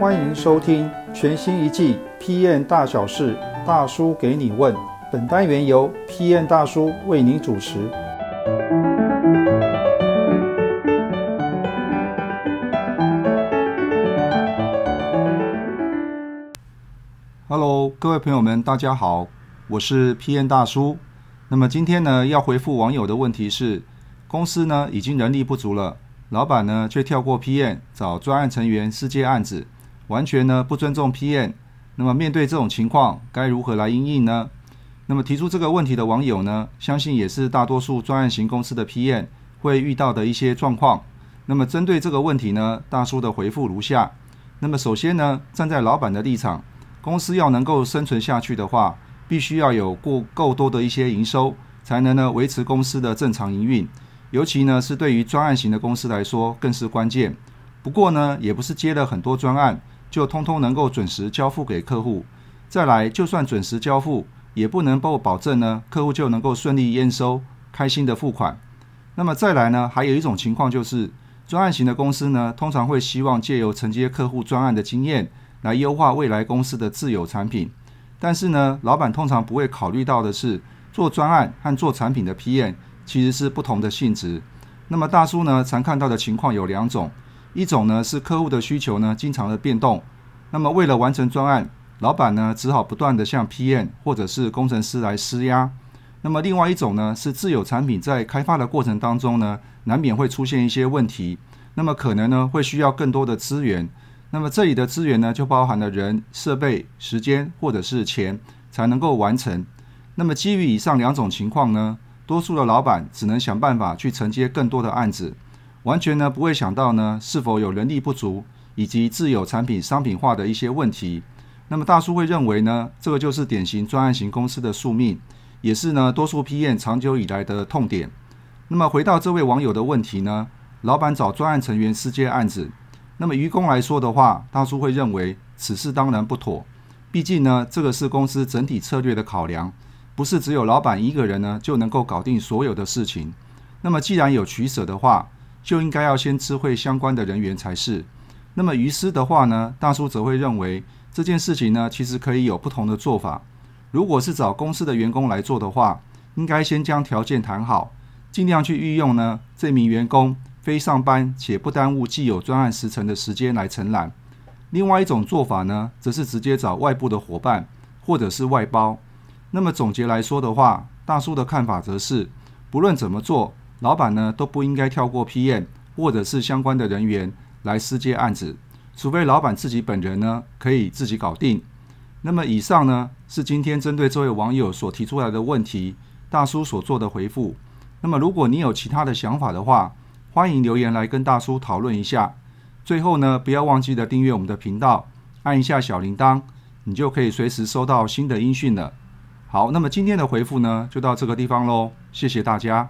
欢迎收听全新一季《PM 大小事》，大叔给你问。本单元由 PM 大叔为您主持。Hello，各位朋友们，大家好，我是 PM 大叔。那么今天呢，要回复网友的问题是：公司呢已经人力不足了，老板呢却跳过 PM 找专案成员私接案子。完全呢不尊重 PM，那么面对这种情况，该如何来应应呢？那么提出这个问题的网友呢，相信也是大多数专案型公司的 PM 会遇到的一些状况。那么针对这个问题呢，大叔的回复如下：那么首先呢，站在老板的立场，公司要能够生存下去的话，必须要有过够多的一些营收，才能呢维持公司的正常营运。尤其呢是对于专案型的公司来说，更是关键。不过呢，也不是接了很多专案。就通通能够准时交付给客户，再来，就算准时交付，也不能够保证呢，客户就能够顺利验收，开心的付款。那么再来呢，还有一种情况就是，专案型的公司呢，通常会希望借由承接客户专案的经验，来优化未来公司的自有产品。但是呢，老板通常不会考虑到的是，做专案和做产品的 PM 其实是不同的性质。那么大叔呢，常看到的情况有两种。一种呢是客户的需求呢经常的变动，那么为了完成专案，老板呢只好不断的向 PM 或者是工程师来施压。那么另外一种呢是自有产品在开发的过程当中呢，难免会出现一些问题，那么可能呢会需要更多的资源。那么这里的资源呢就包含了人、设备、时间或者是钱才能够完成。那么基于以上两种情况呢，多数的老板只能想办法去承接更多的案子。完全呢不会想到呢是否有人力不足以及自有产品商品化的一些问题。那么大叔会认为呢，这个就是典型专案型公司的宿命，也是呢多数 PM 长久以来的痛点。那么回到这位网友的问题呢，老板找专案成员私接案子，那么于公来说的话，大叔会认为此事当然不妥。毕竟呢，这个是公司整体策略的考量，不是只有老板一个人呢就能够搞定所有的事情。那么既然有取舍的话，就应该要先知会相关的人员才是。那么于私的话呢，大叔则会认为这件事情呢，其实可以有不同的做法。如果是找公司的员工来做的话，应该先将条件谈好，尽量去运用呢这名员工非上班且不耽误既有专案时程的时间来承揽。另外一种做法呢，则是直接找外部的伙伴或者是外包。那么总结来说的话，大叔的看法则是，不论怎么做。老板呢都不应该跳过 PM 或者是相关的人员来私接案子，除非老板自己本人呢可以自己搞定。那么以上呢是今天针对这位网友所提出来的问题，大叔所做的回复。那么如果你有其他的想法的话，欢迎留言来跟大叔讨论一下。最后呢，不要忘记的订阅我们的频道，按一下小铃铛，你就可以随时收到新的音讯了。好，那么今天的回复呢就到这个地方喽，谢谢大家。